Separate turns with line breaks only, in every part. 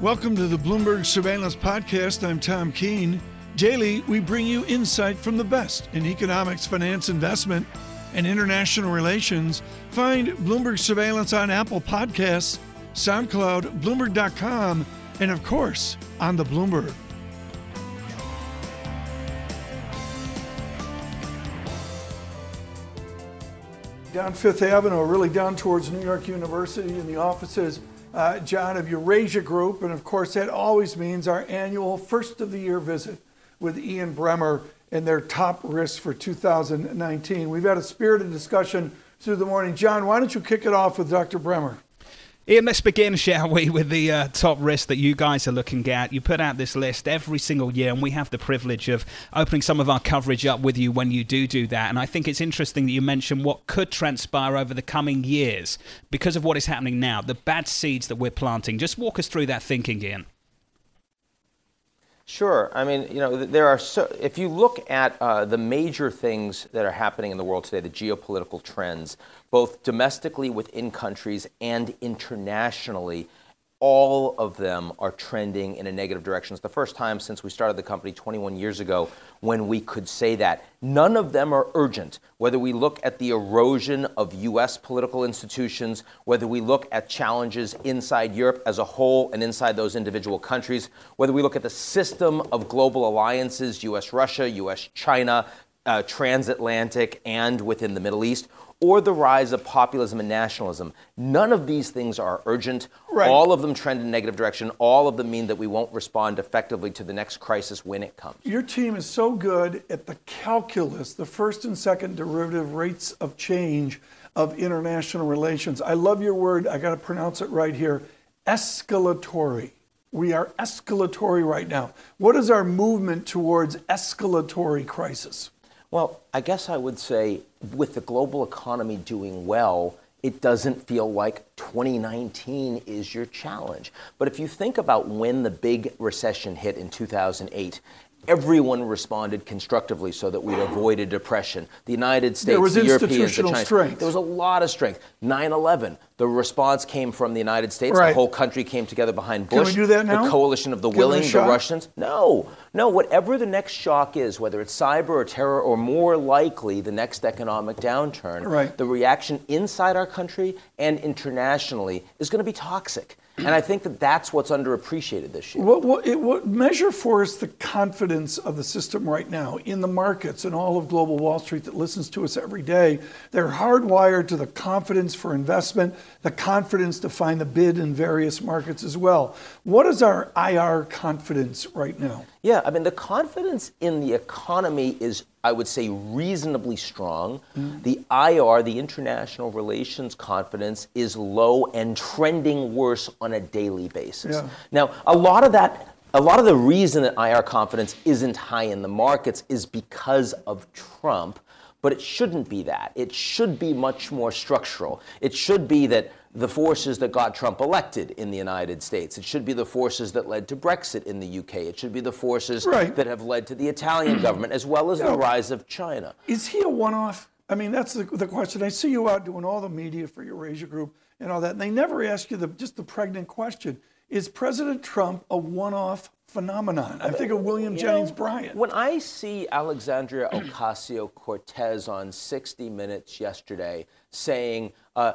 Welcome to the Bloomberg Surveillance Podcast. I'm Tom Keene. Daily, we bring you insight from the best in economics, finance, investment, and international relations. Find Bloomberg Surveillance on Apple Podcasts, SoundCloud, Bloomberg.com, and of course, on the Bloomberg. Down Fifth Avenue, really down towards New York University in the offices uh, John of Eurasia Group. And of course, that always means our annual first of the year visit with Ian Bremmer and their top risks for 2019. We've had a spirited discussion through the morning. John, why don't you kick it off with Dr. Bremmer?
Ian, let's begin, shall we, with the uh, top risks that you guys are looking at. You put out this list every single year, and we have the privilege of opening some of our coverage up with you when you do do that. And I think it's interesting that you mentioned what could transpire over the coming years because of what is happening now, the bad seeds that we're planting. Just walk us through that thinking, Ian.
Sure. I mean, you know, there are so, if you look at uh, the major things that are happening in the world today, the geopolitical trends, both domestically within countries and internationally, all of them are trending in a negative direction. It's the first time since we started the company 21 years ago when we could say that. None of them are urgent. Whether we look at the erosion of U.S. political institutions, whether we look at challenges inside Europe as a whole and inside those individual countries, whether we look at the system of global alliances, U.S. Russia, U.S. China, uh, transatlantic, and within the Middle East, or the rise of populism and nationalism. None of these things are urgent. Right. All of them trend in a negative direction. All of them mean that we won't respond effectively to the next crisis when it comes.
Your team is so good at the calculus, the first and second derivative rates of change of international relations. I love your word. I got to pronounce it right here escalatory. We are escalatory right now. What is our movement towards escalatory crisis?
Well, I guess I would say with the global economy doing well, it doesn't feel like 2019 is your challenge. But if you think about when the big recession hit in 2008, everyone responded constructively so that we'd avoid a depression. The United States,
there was
the
Europeans,
the
Chinese. Strength.
There was a lot of strength. 9/11, the response came from the United States. Right. The whole country came together behind Bush.
Can we do that now?
The coalition of the willing, the Russians. No, no. Whatever the next shock is, whether it's cyber or terror, or more likely the next economic downturn,
right.
the reaction inside our country and internationally is going to be toxic. And I think that that's what's underappreciated this year.
What, what, it, what measure for us the confidence of the system right now in the markets and all of global Wall Street that listens to us every day? They're hardwired to the confidence for investment, the confidence to find the bid in various markets as well. What is our IR confidence right now?
Yeah, I mean, the confidence in the economy is, I would say, reasonably strong. Mm. The IR, the international relations confidence, is low and trending worse on a daily basis. Yeah. Now, a lot of that a lot of the reason that IR confidence isn't high in the markets is because of Trump, but it shouldn't be that. It should be much more structural. It should be that the forces that got Trump elected in the United States. It should be the forces that led to Brexit in the UK. It should be the forces right. that have led to the Italian government, as well as the rise of China.
Is he a one off? I mean, that's the, the, question. I see you out doing all the media for Eurasia Group and all that, and they never ask you the, just the pregnant question Is President Trump a one off phenomenon. I think of William you Jennings know, Bryan.
When I see Alexandria Ocasio Cortez on 60 Minutes yesterday saying, uh,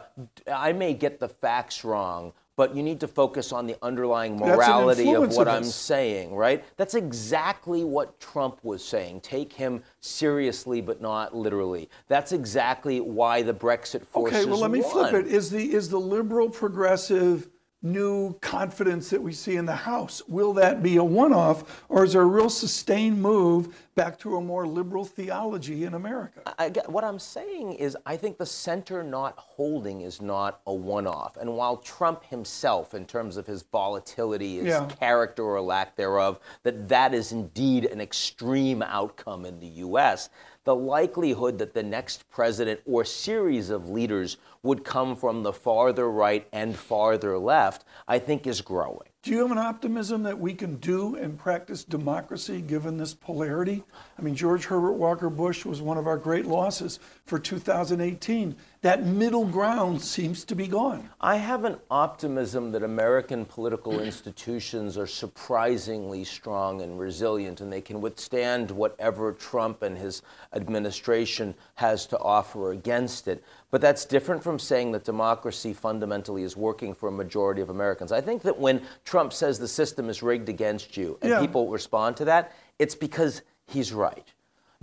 I may get the facts wrong, but you need to focus on the underlying morality of what of I'm saying, right? That's exactly what Trump was saying. Take him seriously, but not literally. That's exactly why the Brexit forces
Okay, well, let me
won.
flip it. Is the is the liberal progressive new confidence that we see in the House. Will that be a one off, or is there a real sustained move back to a more liberal theology in America?
I, I, what I'm saying is, I think the center not holding is not a one off. And while Trump himself, in terms of his volatility, his yeah. character or lack thereof, that that is indeed an extreme outcome in the U.S., the likelihood that the next president or series of leaders would come from the farther right and farther left, I think is growing.
Do you have an optimism that we can do and practice democracy given this polarity? I mean, George Herbert Walker Bush was one of our great losses for 2018. That middle ground seems to be gone.
I have an optimism that American political institutions are surprisingly strong and resilient, and they can withstand whatever Trump and his administration has to offer against it. But that's different from saying that democracy fundamentally is working for a majority of Americans. I think that when Trump says the system is rigged against you and
Yeah.
people respond to that, it's because he's right.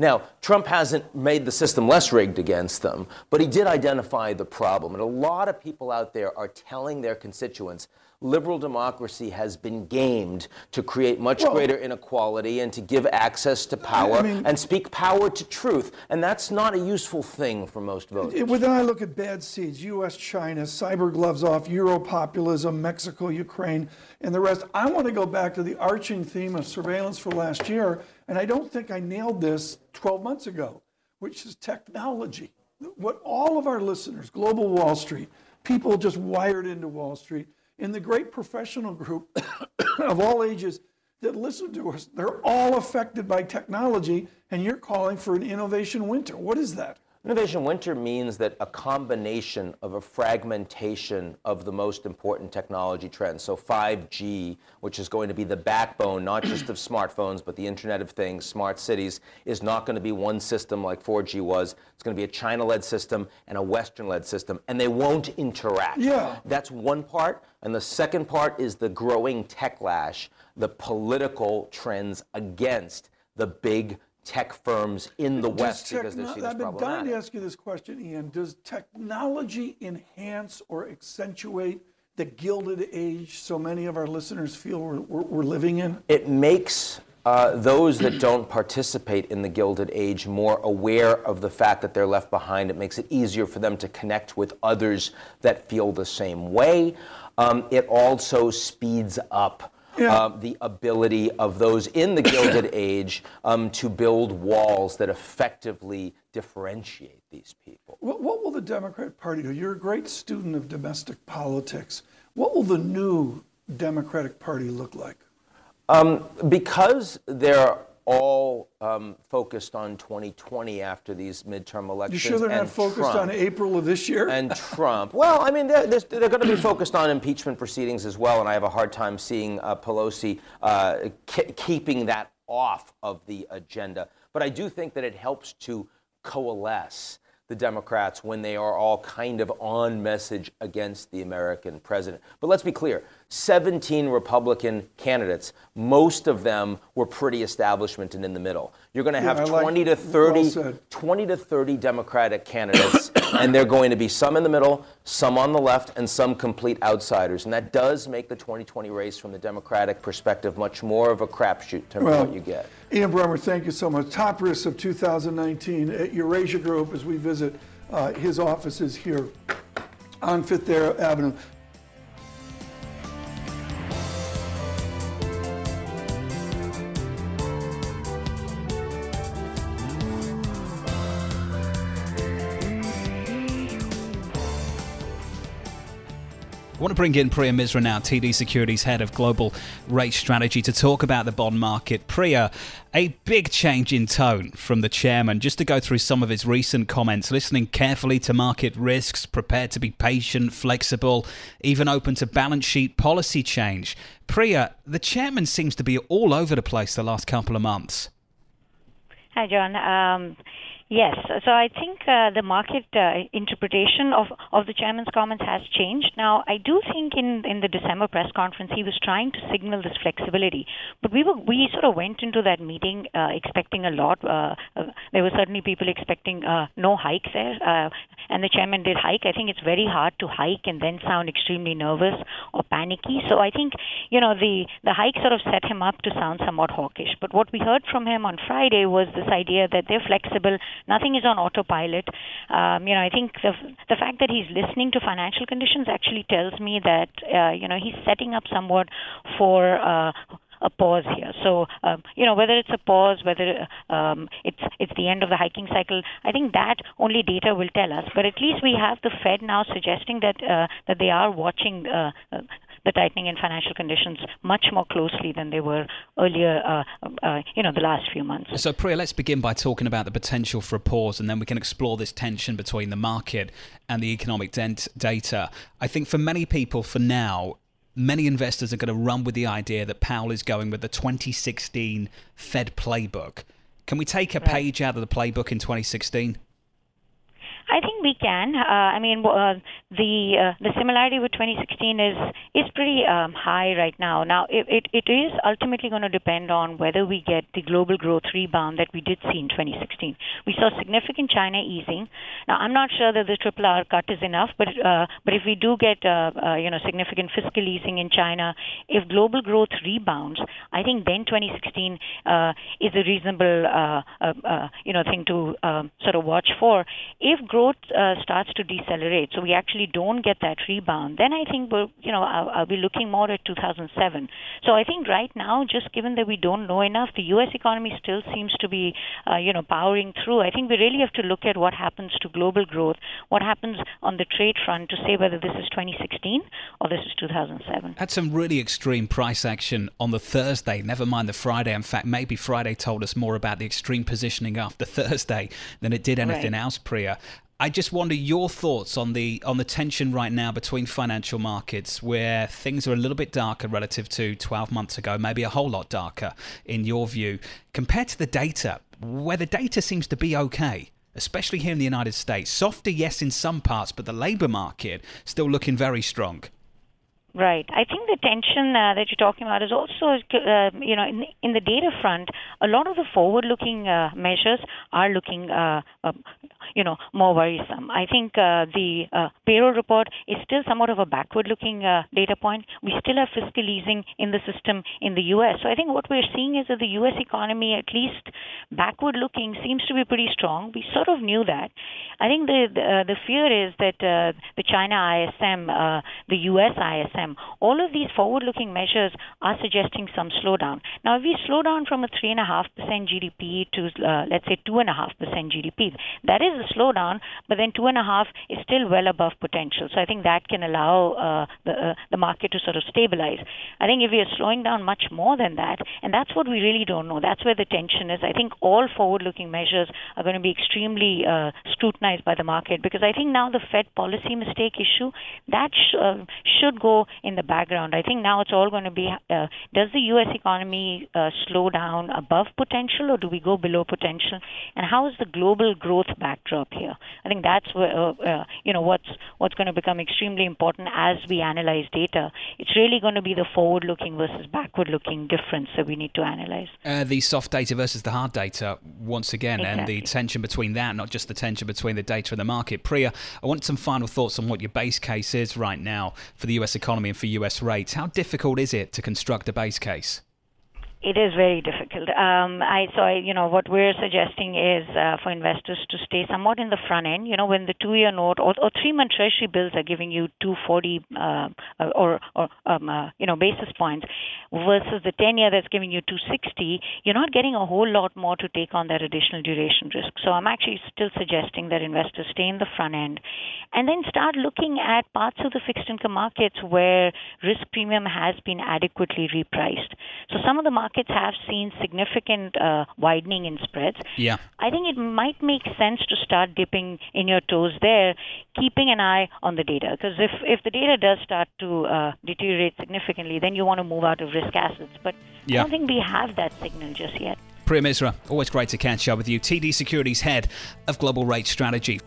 Now, Trump hasn't made the system less rigged against them, but he did identify the problem. And a lot of people out there are telling their constituents liberal democracy has been gamed to create much
Well-
greater inequality and to give access to power
mean-
and speak power to truth. And that's not a useful thing for most voters.
It- Well, then I look at bad seeds, US, China, cyber gloves off, Europopulism, Mexico, Ukraine, and the rest. I want to go back to the arching theme of surveillance for last year, and I don't think I nailed this 12 months ago, which is technology. What all of our listeners, Global Wall Street, people just wired into Wall Street, and the great professional group of all ages that listen to us, they're all affected by technology, and you're calling for an innovation winter. What is that?
Innovation winter means that a combination of a fragmentation of the most important technology trends. So 5G, which is going to be the backbone not just of smartphones, but the Internet of Things, smart cities, is not going to be one system like 4G was. It's going to be a China-led system and a Western-led system, and they won't interact.
Yeah.
That's one part. And the second part is the growing techlash, the political trends against the big tech firms in the West
Does
because they're
techno-
seen as
I've been dying to ask you this question, Ian. Does technology enhance or accentuate the gilded age so many of our listeners feel we're, we're, we're living in?
it makes uh, those that don't participate in the Gilded Age more aware of the fact that they're left behind. It makes it easier for them to connect with others that feel the same way. Um, it also speeds up.
Yeah.
uh, the ability of those in the Gilded Age um, to build walls that effectively differentiate these people.
What, what will the Democrat Party do? You're a great student of domestic politics. What will the new Democratic Party look like?
Because they're all um, focused on 2020 after these midterm elections.
You sure they're not focused
Trump.
on April of this year?
and Trump. Well, I mean, they're, they're, they're going to be focused on impeachment proceedings as well, and I have a hard time seeing uh, Pelosi uh, ke- keeping that off of the agenda. But I do think that it helps to coalesce the Democrats when they are all kind of on message against the American president. But let's be clear 17 Republican candidates, most of them were pretty establishment and in the middle. You're going to have
like-
20 to 30
said.
20 to 30 Democratic candidates, and they're going to be some in the middle, some on the left, and some complete outsiders. And that does make the 2020 race from the Democratic perspective much more of a crapshoot in terms of what you get.
Ian Bremmer, thank you so much. Top risks of 2019 at Eurasia Group as we visit uh, his offices here on Fifth Avenue.
I want to bring in Priya Misra now, TD Securities Head of Global Rate Strategy, to talk about the bond market. Priya, a big change in tone from the chairman. Just to go through some of his recent comments, listening carefully to market risks, prepared to be patient, flexible, even open to balance sheet policy change. Priya, the chairman seems to be all over the place the last couple of months.
Hi, John. Um, yes, so I think uh, the market uh, interpretation of, of the chairman's comments has changed. Now, I do think in, in the December press conference he was trying to signal this flexibility, but we were we sort of went into that meeting uh, expecting a lot. Uh, uh, there were certainly people expecting uh, no hike there, and the chairman did hike. I think it's very hard to hike and then sound extremely nervous or panicky. So I think you know the the hike sort of set him up to sound somewhat hawkish. But what we heard from him on Friday was this idea that they're flexible. Nothing is on autopilot. Um, you know, I think the the fact that he's listening to financial conditions actually tells me that uh, you know he's setting up somewhat for. Uh, a pause here. So, um, you know, whether it's a pause, whether um, it's it's the end of the hiking cycle, I think that only data will tell us. But at least we have the Fed now suggesting that uh, that they are watching uh, the tightening in financial conditions much more closely than they were earlier, uh, uh, you know, the last few months.
So, Priya, let's begin by talking about the potential for a pause, and then we can explore this tension between the market and the economic dent- data. I think for many people, for now, many investors are going to run with the idea that Powell is going with the 2016 Fed playbook. Can we take a
Right.
page out of the playbook in 2016?
I think we can. Uh, I mean, uh, the uh, the similarity with 2016 is is pretty um, high right now. Now, it, it, it is ultimately going to depend on whether we get the global growth rebound that we did see in 2016. We saw significant China easing. Now, I'm not sure that the triple R cut is enough, but uh, but if we do get uh, uh, you know significant fiscal easing in China, if global growth rebounds, I think then 2016 uh, is a reasonable you know thing to um, sort of watch for. If growth uh, starts to decelerate, so we actually don't get that rebound, then I think we'll, you know, I'll, I'll be looking more at 2007. So I think right now, just given that we don't know enough, the U.S. economy still seems to be, uh, you know, powering through. I think we really have to look at what happens to global growth, what happens on the trade front to say whether this is 2016 or this is 2007.
Had some really extreme price action on the Thursday, never mind the Friday. In fact, maybe Friday told us more about the extreme positioning after Thursday than it did anything
Right.
else, Priya. I just wonder your thoughts on the on the tension right now between financial markets, where things are a little bit darker relative to 12 months ago, maybe a whole lot darker in your view, compared to the data, where the data seems to be okay, especially here in the United States. Softer, yes, in some parts, but the labour market still looking very strong.
Right. I think the tension uh, that you're talking about is also, uh, you know, in, in the data front, a lot of the forward-looking uh, measures are looking, uh, uh, you know, more worrisome. I think uh, the uh, payroll report is still somewhat of a backward-looking data point. We still have fiscal easing in the system in the U.S. So I think what we're seeing is that the U.S. economy, at least backward-looking, seems to be pretty strong. We sort of knew that. I think the the, the fear is that the China ISM, the U.S. ISM, all of these forward-looking measures are suggesting some slowdown. Now, if we slow down from a three and a half percent GDP to uh, let's say two and a half percent GDP, that is a slowdown. But then two and a half is still well above potential. So I think that can allow uh, the uh, the market to sort of stabilize. I think if we are slowing down much more than that, and that's what we really don't know. That's where the tension is. I think all forward-looking measures are going to be extremely uh, scrutinized by the market because I think now the Fed policy mistake issue that sh- uh, should go in the background. I think now it's all going to be: uh, does the U.S. economy uh, slow down above potential, or do we go below potential? And how is the global growth backdrop here? I think that's where uh, uh, you know what's what's going to become extremely important as we analyze data. It's really going to be the forward-looking versus backward-looking difference that we need to analyze.
Uh, the soft data versus the hard data, once again, and the tension between that, not just the tension between the data and the market. Priya, I want some final thoughts on what your base case is right now for the US economy and for US rates. How difficult is it to construct a base case?
It is very difficult. Um, I so I, you know what we're suggesting is uh, for investors to stay somewhat in the front end. You know when the two-year note or, or three-month Treasury bills are giving you 240 uh, or or um, uh, you know basis points versus the 10-year that's giving you 260, you're not getting a whole lot more to take on that additional duration risk. So I'm actually still suggesting that investors stay in the front end, and then start looking at parts of the fixed income markets where risk premium has been adequately repriced. So some of the markets have seen significant uh, widening in spreads.
Yeah.
I think it might make sense to start dipping in your toes there, keeping an eye on the data. Because if, if the data does start to uh, deteriorate significantly, then you want to move out of risk assets. But
Yeah.
I don't think we have that signal just yet.
Priya Misra, always great to catch up with you. TD Securities Head of Global Rate Strategy.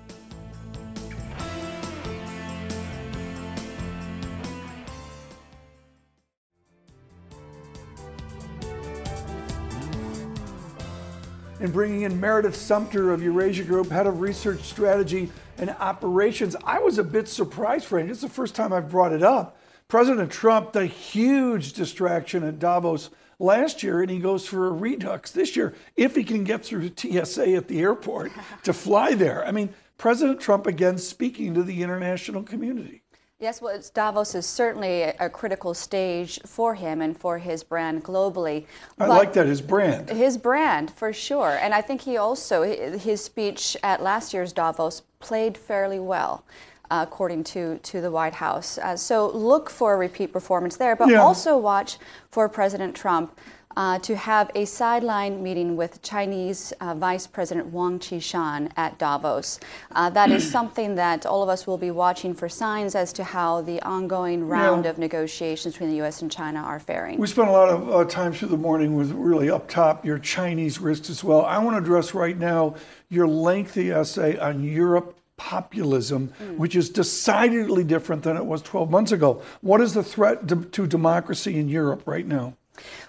And bringing in Meredith Sumpter of Eurasia Group, Head of Research Strategy and Operations. I was a bit surprised, Frank. It's the first time I've brought it up. President Trump, the huge distraction at Davos last year, and he goes for a redux this year if he can get through TSA at the airport to fly there. I mean, President Trump again speaking to the international community.
Yes, well, Davos is certainly a, a critical stage for him and for his brand globally.
I like that, his brand.
His brand, for sure. And I think he also, his speech at last year's Davos played fairly well. uh, according to, to the White House. Uh, so look for a repeat performance there, but
Yeah.
also watch for President Trump uh, to have a sideline meeting with Chinese uh, Vice President Wang Qishan at Davos. Uh, that is something that all of us will be watching for signs as to how the ongoing round
Yeah.
of negotiations between the U.S. and China are faring.
We spent a lot of uh, time through the morning with really up top your Chinese risks as well. I want to address right now your lengthy essay on Europe populism, which is decidedly different than it was 12 months ago. What is the threat to, to democracy in Europe right now?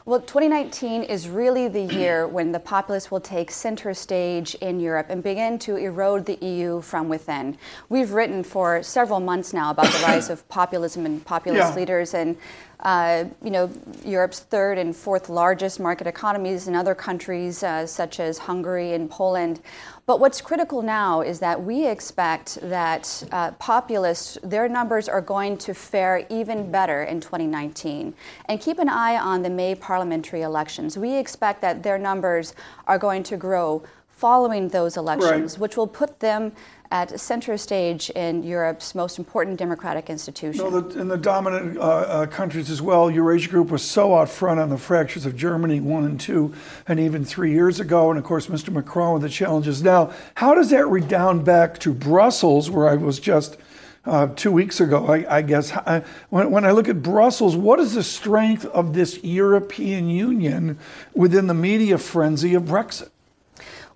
Well, 2019 is really the year when the populists will take center stage in Europe and begin to erode the EU from within. We've written for several months now about the rise of populism and populist
Yeah.
leaders and uh, you know, Europe's third and fourth largest market economies and other countries uh, such as Hungary and Poland. But what's critical now is that we expect that uh, populists, their numbers are going to fare even better in 2019. And keep an eye on the May parliamentary elections. We expect that their numbers are going to grow following those elections,
Right.
which will put them at center stage in Europe's most important democratic institution.
No, the, in the dominant uh, uh, countries as well, Eurasia Group was so out front on the fractures of Germany one and two, and even three years ago. And of course, Mr. Macron with the challenges now. How does that redound back to Brussels, where I was just uh, two weeks ago, I, I guess? I, when, when I look at Brussels, what is the strength of this European Union within the media frenzy of Brexit?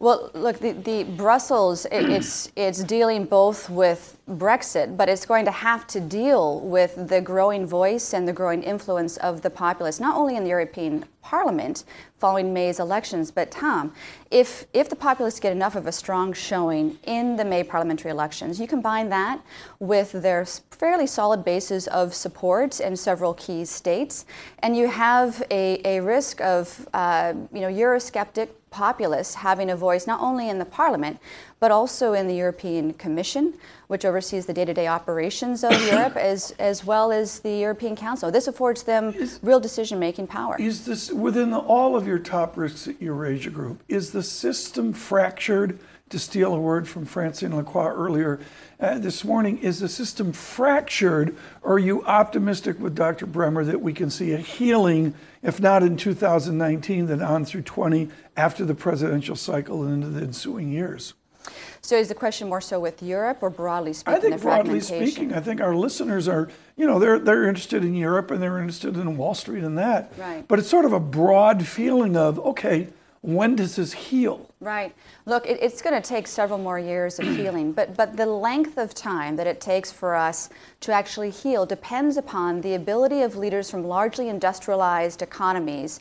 Well, look, the, the Brussels, it, it's it's dealing both with Brexit, but it's going to have to deal with the growing voice and the growing influence of the populace, not only in the European Parliament following May's elections, but Tom, if if the populists get enough of a strong showing in the May parliamentary elections, you combine that with their fairly solid bases of support in several key states, and you have a, a risk of uh, you know Eurosceptic populists having a voice not only in the parliament, but also in the European Commission, which oversees the day to day operations of Europe, as, as well as the European Council. This affords them real decision making power.
Is this within the, all of your top risks at Eurasia Group? Is the system fractured? To steal a word from Francine Lacqua earlier uh, this morning, is the system fractured? Or are you optimistic with Dr. Bremmer that we can see a healing, if not in 2019, then on through 20 after the presidential cycle and into the ensuing years?
So, is the question more so with Europe or broadly speaking?
I think broadly speaking, I think our listeners are, you know, they're they're interested in Europe and they're interested in Wall Street and that.
Right.
But it's sort of a broad feeling of, okay, when does this heal?
Right. Look, it, it's going to take several more years of healing, but but the length of time that it takes for us to actually heal depends upon the ability of leaders from largely industrialized economies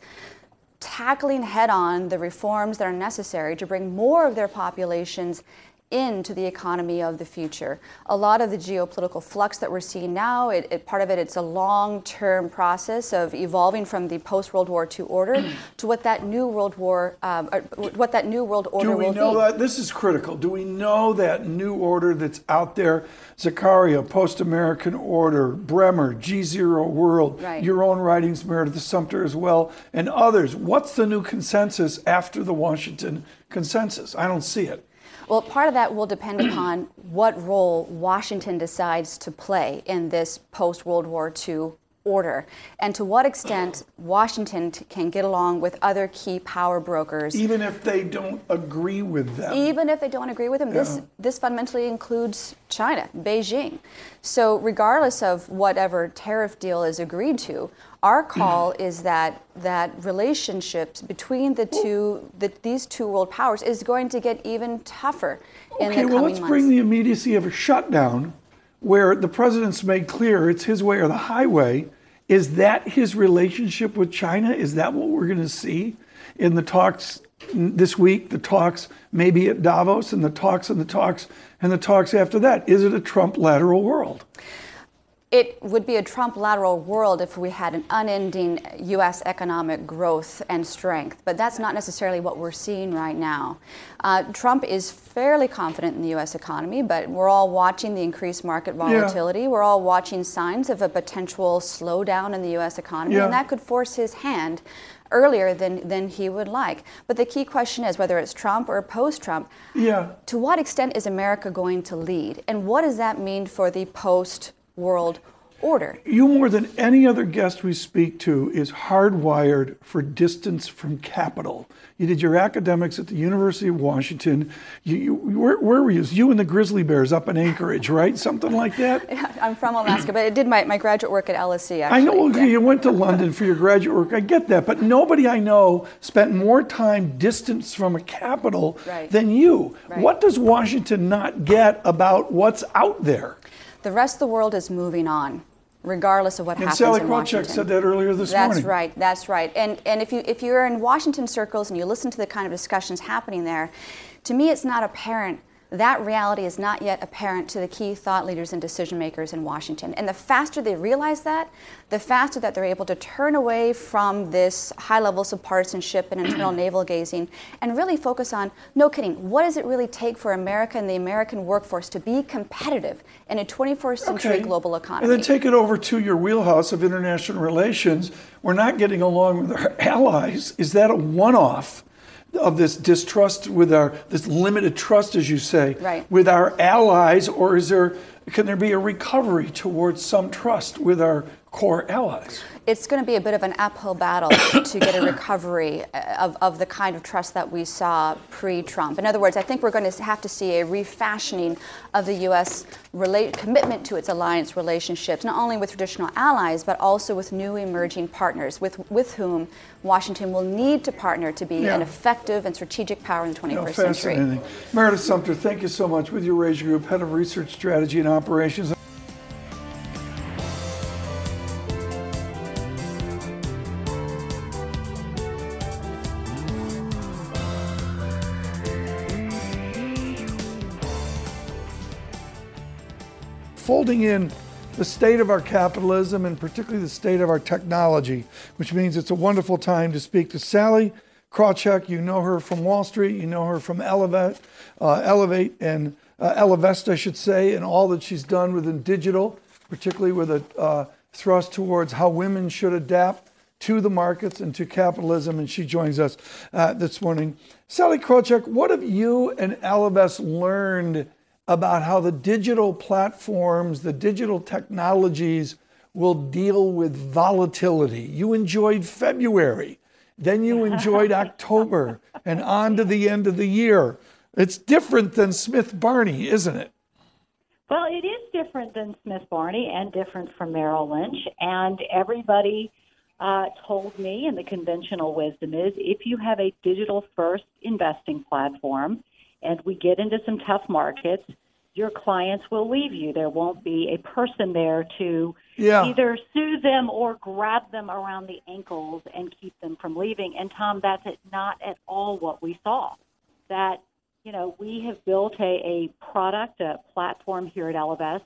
tackling head on the reforms that are necessary to bring more of their populations into the economy of the future. A lot of the geopolitical flux that we're seeing now, it, it- part of it, it's a long-term process of evolving from the post-World War II order to what that new World War, um, what that new world order
Do we know
be.
that? This is critical. Do we know that new order that's out there? Zakaria, Post American Order, Bremmer, G Zero World,
Right.
your own writings, Meredith Sumpter as well, and others. What's the new consensus after the Washington consensus? I don't see it.
Well, part of that will depend upon what role Washington decides to play in this post World War II order, and to what extent Washington t- can get along with other key power brokers.
Even if they don't agree with them.
Even if they don't agree with them. this
Yeah.
this fundamentally includes China, Beijing. So regardless of whatever tariff deal is agreed to, our call is that that relationships between the two the, these two world powers is going to get even tougher in
Okay, well, let's
months.
bring the immediacy of a shutdown where the president's made clear it's his way or the highway. Is that his relationship with China? Is that what we're going to see in the talks this week, the talks maybe at Davos, and the talks and the talks and the talks after that? Is it a Trump lateral world?
It would be a Trump lateral world if we had an unending U.S. economic growth and strength, but that's not necessarily what we're seeing right now. Uh, Trump is fairly confident in the U.S. economy, but we're all watching the increased market volatility. Yeah. We're all watching signs of a potential slowdown in the U.S. economy, yeah. and that could force his hand earlier than, than he would like. But the key question is whether it's Trump or post Trump,
yeah.
to what extent is America going to lead? And what does that mean for the post world order.
You, more than any other guest we speak to, is hardwired for distance from capital. You did your academics at the University of Washington. You, you where, where, were you? You and the Grizzly Bears up in Anchorage, right? Something like that?
Yeah, I'm from Alaska, but I did my, my graduate work at LSE, actually.
I know yeah. you went to London for your graduate work. I get that. But nobody I know spent more time distance from a capital
right.
than you. Right. What does Washington not get about what's out there?
The rest of the world is moving on regardless of what
and
happens
Sallie
in Washington.
said that earlier this
that's
morning.
That's right. That's right. And and if you if you're in Washington circles and you listen to the kind of discussions happening there, to me it's not apparent that reality is not yet apparent to the key thought leaders and decision makers in Washington. And the faster they realize that, the faster that they're able to turn away from this high levels of partisanship and internal navel gazing and really focus on no kidding, what does it really take for America and the American workforce to be competitive in a 21st century
okay.
global economy?
And then take it over to your wheelhouse of international relations. We're not getting along with our allies. Is that a one off? Of this distrust with our this limited trust as you say
right.
with our allies or is there can there be a recovery towards some trust with our core allies
it's going to be a bit of an uphill battle to get a recovery uh, of, of the kind of trust that we saw pre Trump. In other words, I think we're going to have to see a refashioning of the U.S. Commitment to its alliance relationships, not only with traditional allies, but also with new emerging partners with, with whom Washington will need to partner to be
yeah.
an effective and strategic power in the 21st
no,
century.
Meredith Sumpter, thank you so much. With your Eurasia Group, Head of Research Strategy and Operations. Folding in the state of our capitalism and particularly the state of our technology, which means it's a wonderful time to speak to Sallie Krawcheck. You know her from Wall Street, you know her from Elevate, uh, Elevate and uh, Ellevest, I should say, and all that she's done within digital, particularly with a uh, thrust towards how women should adapt to the markets and to capitalism. And she joins us uh, this morning. Sallie Krawcheck, what have you and Ellevest learned? About how the digital platforms, the digital technologies will deal with volatility. You enjoyed February, then you enjoyed October, and on to the end of the year. It's different than Smith Barney, isn't it?
Well, it is different than Smith Barney and different from Merrill Lynch. And everybody uh, told me, and the conventional wisdom is if you have a digital first investing platform, and we get into some tough markets, your clients will leave you. There won't be a person there to
yeah.
either sue them or grab them around the ankles and keep them from leaving. And Tom, that's not at all what we saw. That you know we have built a, a product, a platform here at Ellevest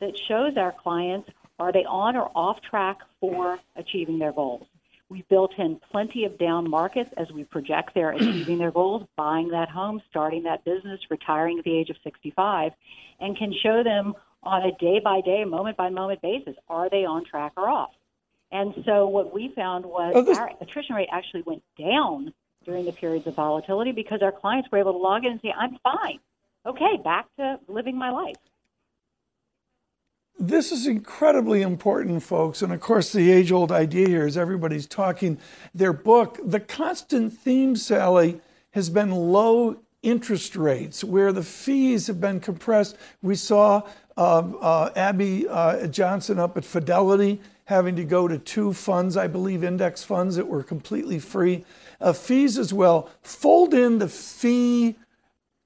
that shows our clients are they on or off track for achieving their goals. We've built in plenty of down markets as we project their achieving their goals, buying that home, starting that business, retiring at the age of 65, and can show them on a day by day, moment by moment basis are they on track or off. And so what we found was oh, this- our attrition rate actually went down during the periods of volatility because our clients were able to log in and say, I'm fine. Okay, back to living my life.
This is incredibly important, folks. And of course, the age old idea here is everybody's talking their book. The constant theme, Sallie, has been low interest rates, where the fees have been compressed. We saw uh, uh, Abby uh, Johnson up at Fidelity having to go to two funds, I believe, index funds that were completely free. Fees as well. Fold in the fee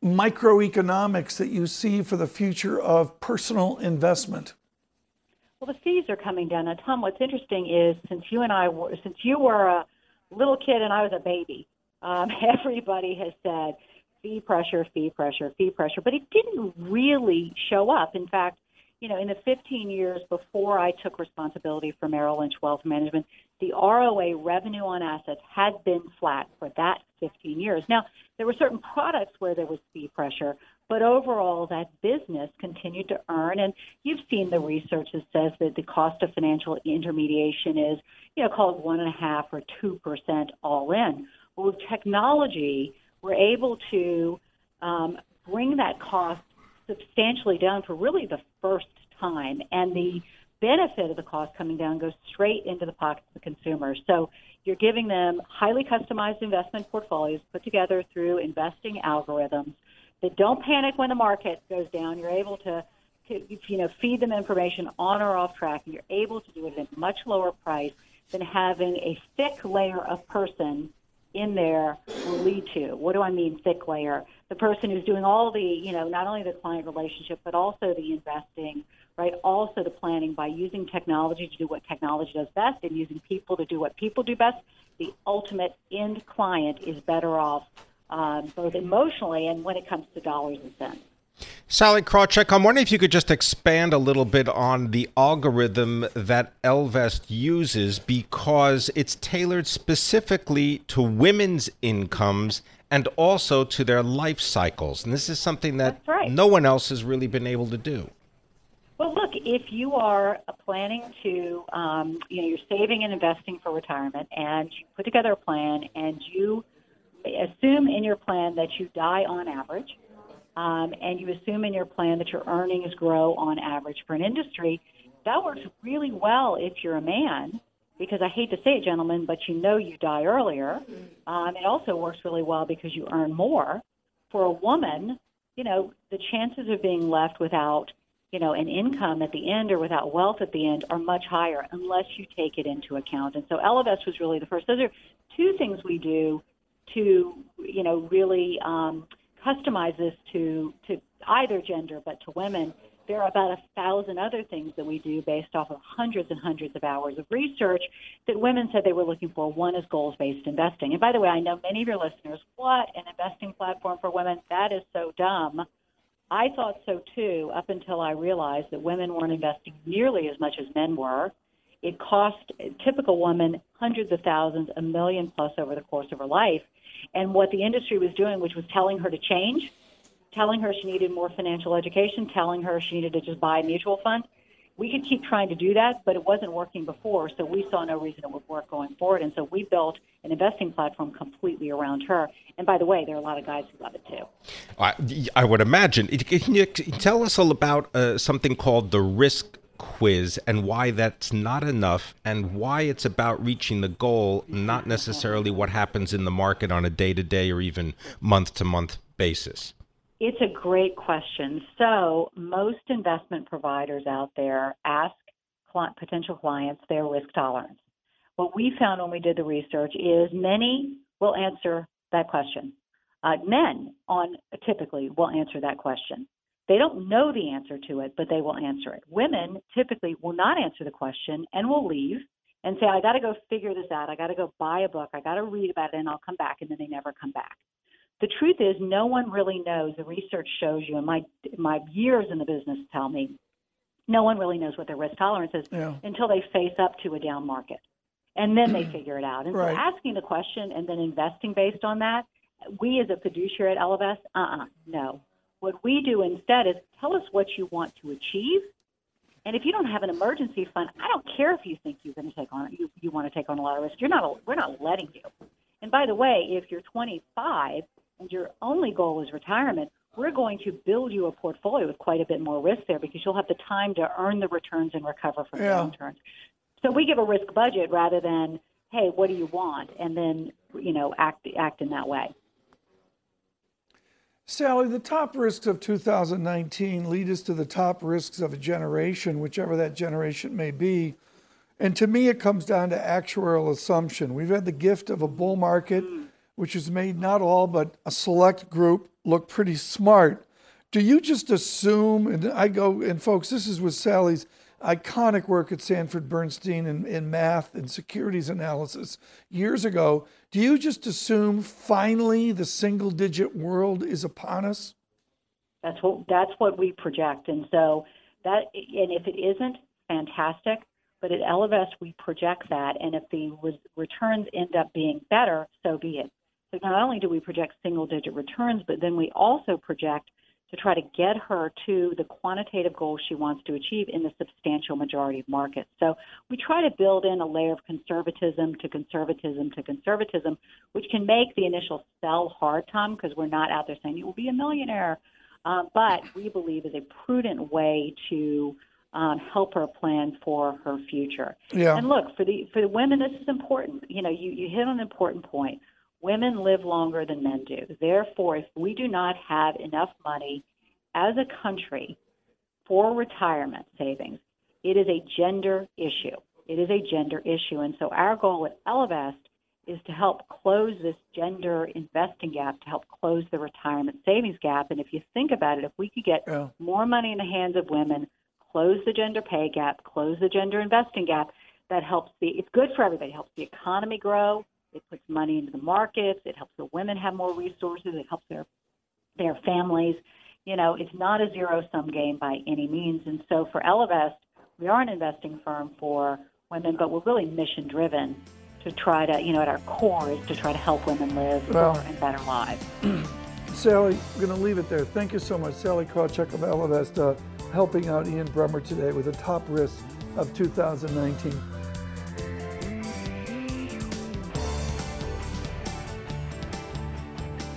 microeconomics that you see for the future of personal investment.
Well, the fees are coming down. Now, Tom, what's interesting is since you and I were, since you were a little kid and I was a baby, um, everybody has said fee pressure, fee pressure, fee pressure, but it didn't really show up. In fact, you know, in the 15 years before I took responsibility for Merrill Lynch Wealth Management, the ROA revenue on assets had been flat for that 15 years. Now, there were certain products where there was fee pressure, but overall, that business continued to earn. And you've seen the research that says that the cost of financial intermediation is, you know, called one and a half or two percent all in. Well, with technology, we're able to um, bring that cost substantially down for really the first time, and the benefit of the cost coming down goes straight into the pockets of the consumer. So you're giving them highly customized investment portfolios put together through investing algorithms that don't panic when the market goes down. You're able to, to you know, feed them information on or off track, and you're able to do it at a much lower price than having a thick layer of person in there will lead to. What do I mean thick layer? The person who's doing all the, you know, not only the client relationship, but also the investing, right? Also the planning by using technology to do what technology does best and using people to do what people do best. The ultimate end client is better off um, both emotionally and when it comes to dollars and cents.
Sallie Krawcheck, I'm wondering if you could just expand a little bit on the algorithm that Ellevest uses because it's tailored specifically to women's incomes and also to their life cycles. And this is something that
right.
no one else has really been able to do.
Well, look, if you are planning to, um, you know, you're saving and investing for retirement and you put together a plan and you assume in your plan that you die on average, um, and you assume in your plan that your earnings grow on average for an industry, that works really well if you're a man, because I hate to say it, gentlemen, but you know you die earlier. Um, it also works really well because you earn more. For a woman, you know, the chances of being left without, you know, an income at the end or without wealth at the end are much higher unless you take it into account. And so Ellevest was really the first. Those are two things we do to you know really um, customize this to to either gender, but to women. There are about a thousand other things that we do based off of hundreds and hundreds of hours of research that women said they were looking for. One is goals based investing. And by the way, I know many of your listeners, what an investing platform for women? That is so dumb. I thought so too, up until I realized that women weren't investing nearly as much as men were. It cost a typical woman hundreds of thousands, a million plus over the course of her life. And what the industry was doing, which was telling her to change, telling her she needed more financial education, telling her she needed to just buy a mutual fund. We could keep trying to do that, but it wasn't working before, so we saw no reason it would work going forward. And so we built an investing platform completely around her. And by the way, there are a lot of guys who love it too.
I, I would imagine. Can you tell us all about uh, something called the risk quiz and why that's not enough and why it's about reaching the goal, not necessarily what happens in the market on a day to day or even month to month basis?
It's a great question. So, most investment providers out there ask potential clients their risk tolerance. What we found when we did the research is many will answer that question. Uh, men on typically will answer that question. They don't know the answer to it, but they will answer it. Women typically will not answer the question and will leave and say, I got to go figure this out. I got to go buy a book. I got to read about it and I'll come back. And then they never come back. The truth is, no one really knows. The research shows you, and my, my years in the business tell me, no one really knows what their risk tolerance is
yeah.
until they face up to a down market. And then they figure it out. And
right.
so asking the question and then investing based on that, we as a fiduciary at Ellevest, uh-uh, no. What we do instead is tell us what you want to achieve. And if you don't have an emergency fund, I don't care if you think you're going to take on you, you want to take on a lot of risk. You're not we're not letting you. And by the way, if you're 25 and your only goal is retirement, we're going to build you a portfolio with quite a bit more risk there because you'll have the time to earn the returns and recover from
yeah.
downturns. So we give a risk budget rather than, hey, what do you want, and then you know act act in that way.
Sallie, the top risks of 2019 lead us to the top risks of a generation, whichever that generation may be. And to me, it comes down to actuarial assumption. We've had the gift of a bull market, which has made not all, but a select group look pretty smart. Do you just assume, and I go, and folks, this is with Sallie's iconic work at Sanford Bernstein in, in math and securities analysis years ago. Do you just assume finally the single digit world is upon us?
That's what that's what we project. And so that, and if it isn't, fantastic. But at Ellevest, we project that, and if the re- returns end up being better, so be it. So not only do we project single-digit returns, but then we also project to try to get her to the quantitative goals she wants to achieve in the substantial majority of markets. So we try to build in a layer of conservatism to conservatism to conservatism, which can make the initial sell hard, Tom, because we're not out there saying you will be a millionaire. Uh, but we believe is a prudent way to um, help her plan for her future.
Yeah.
And look, for the for the women, this is important. You know, you, you hit on an important point. Women live longer than men do. Therefore, if we do not have enough money as a country for retirement savings, it is a gender issue. It is a gender issue. And so our goal at Ellevest is to help close this gender investing gap, to help close the retirement savings gap. And if you think about it, if we could get
Yeah.
more money in the hands of women, close the gender pay gap, close the gender investing gap, that helps the it's good for everybody. It helps the economy grow. It puts money into the markets. It helps the women have more resources. It helps their their families. You know, it's not a zero sum game by any means. And so for Ellevest, we are an investing firm for women, but we're really mission driven to try to, you know, at our core is to try to help women live
Well-
fuller and better lives.
Sallie, I'm going to leave it there. Thank you so much, Sallie Krawcheck of Ellevest, uh, helping out Ian Bremmer today with the top risks of 2019.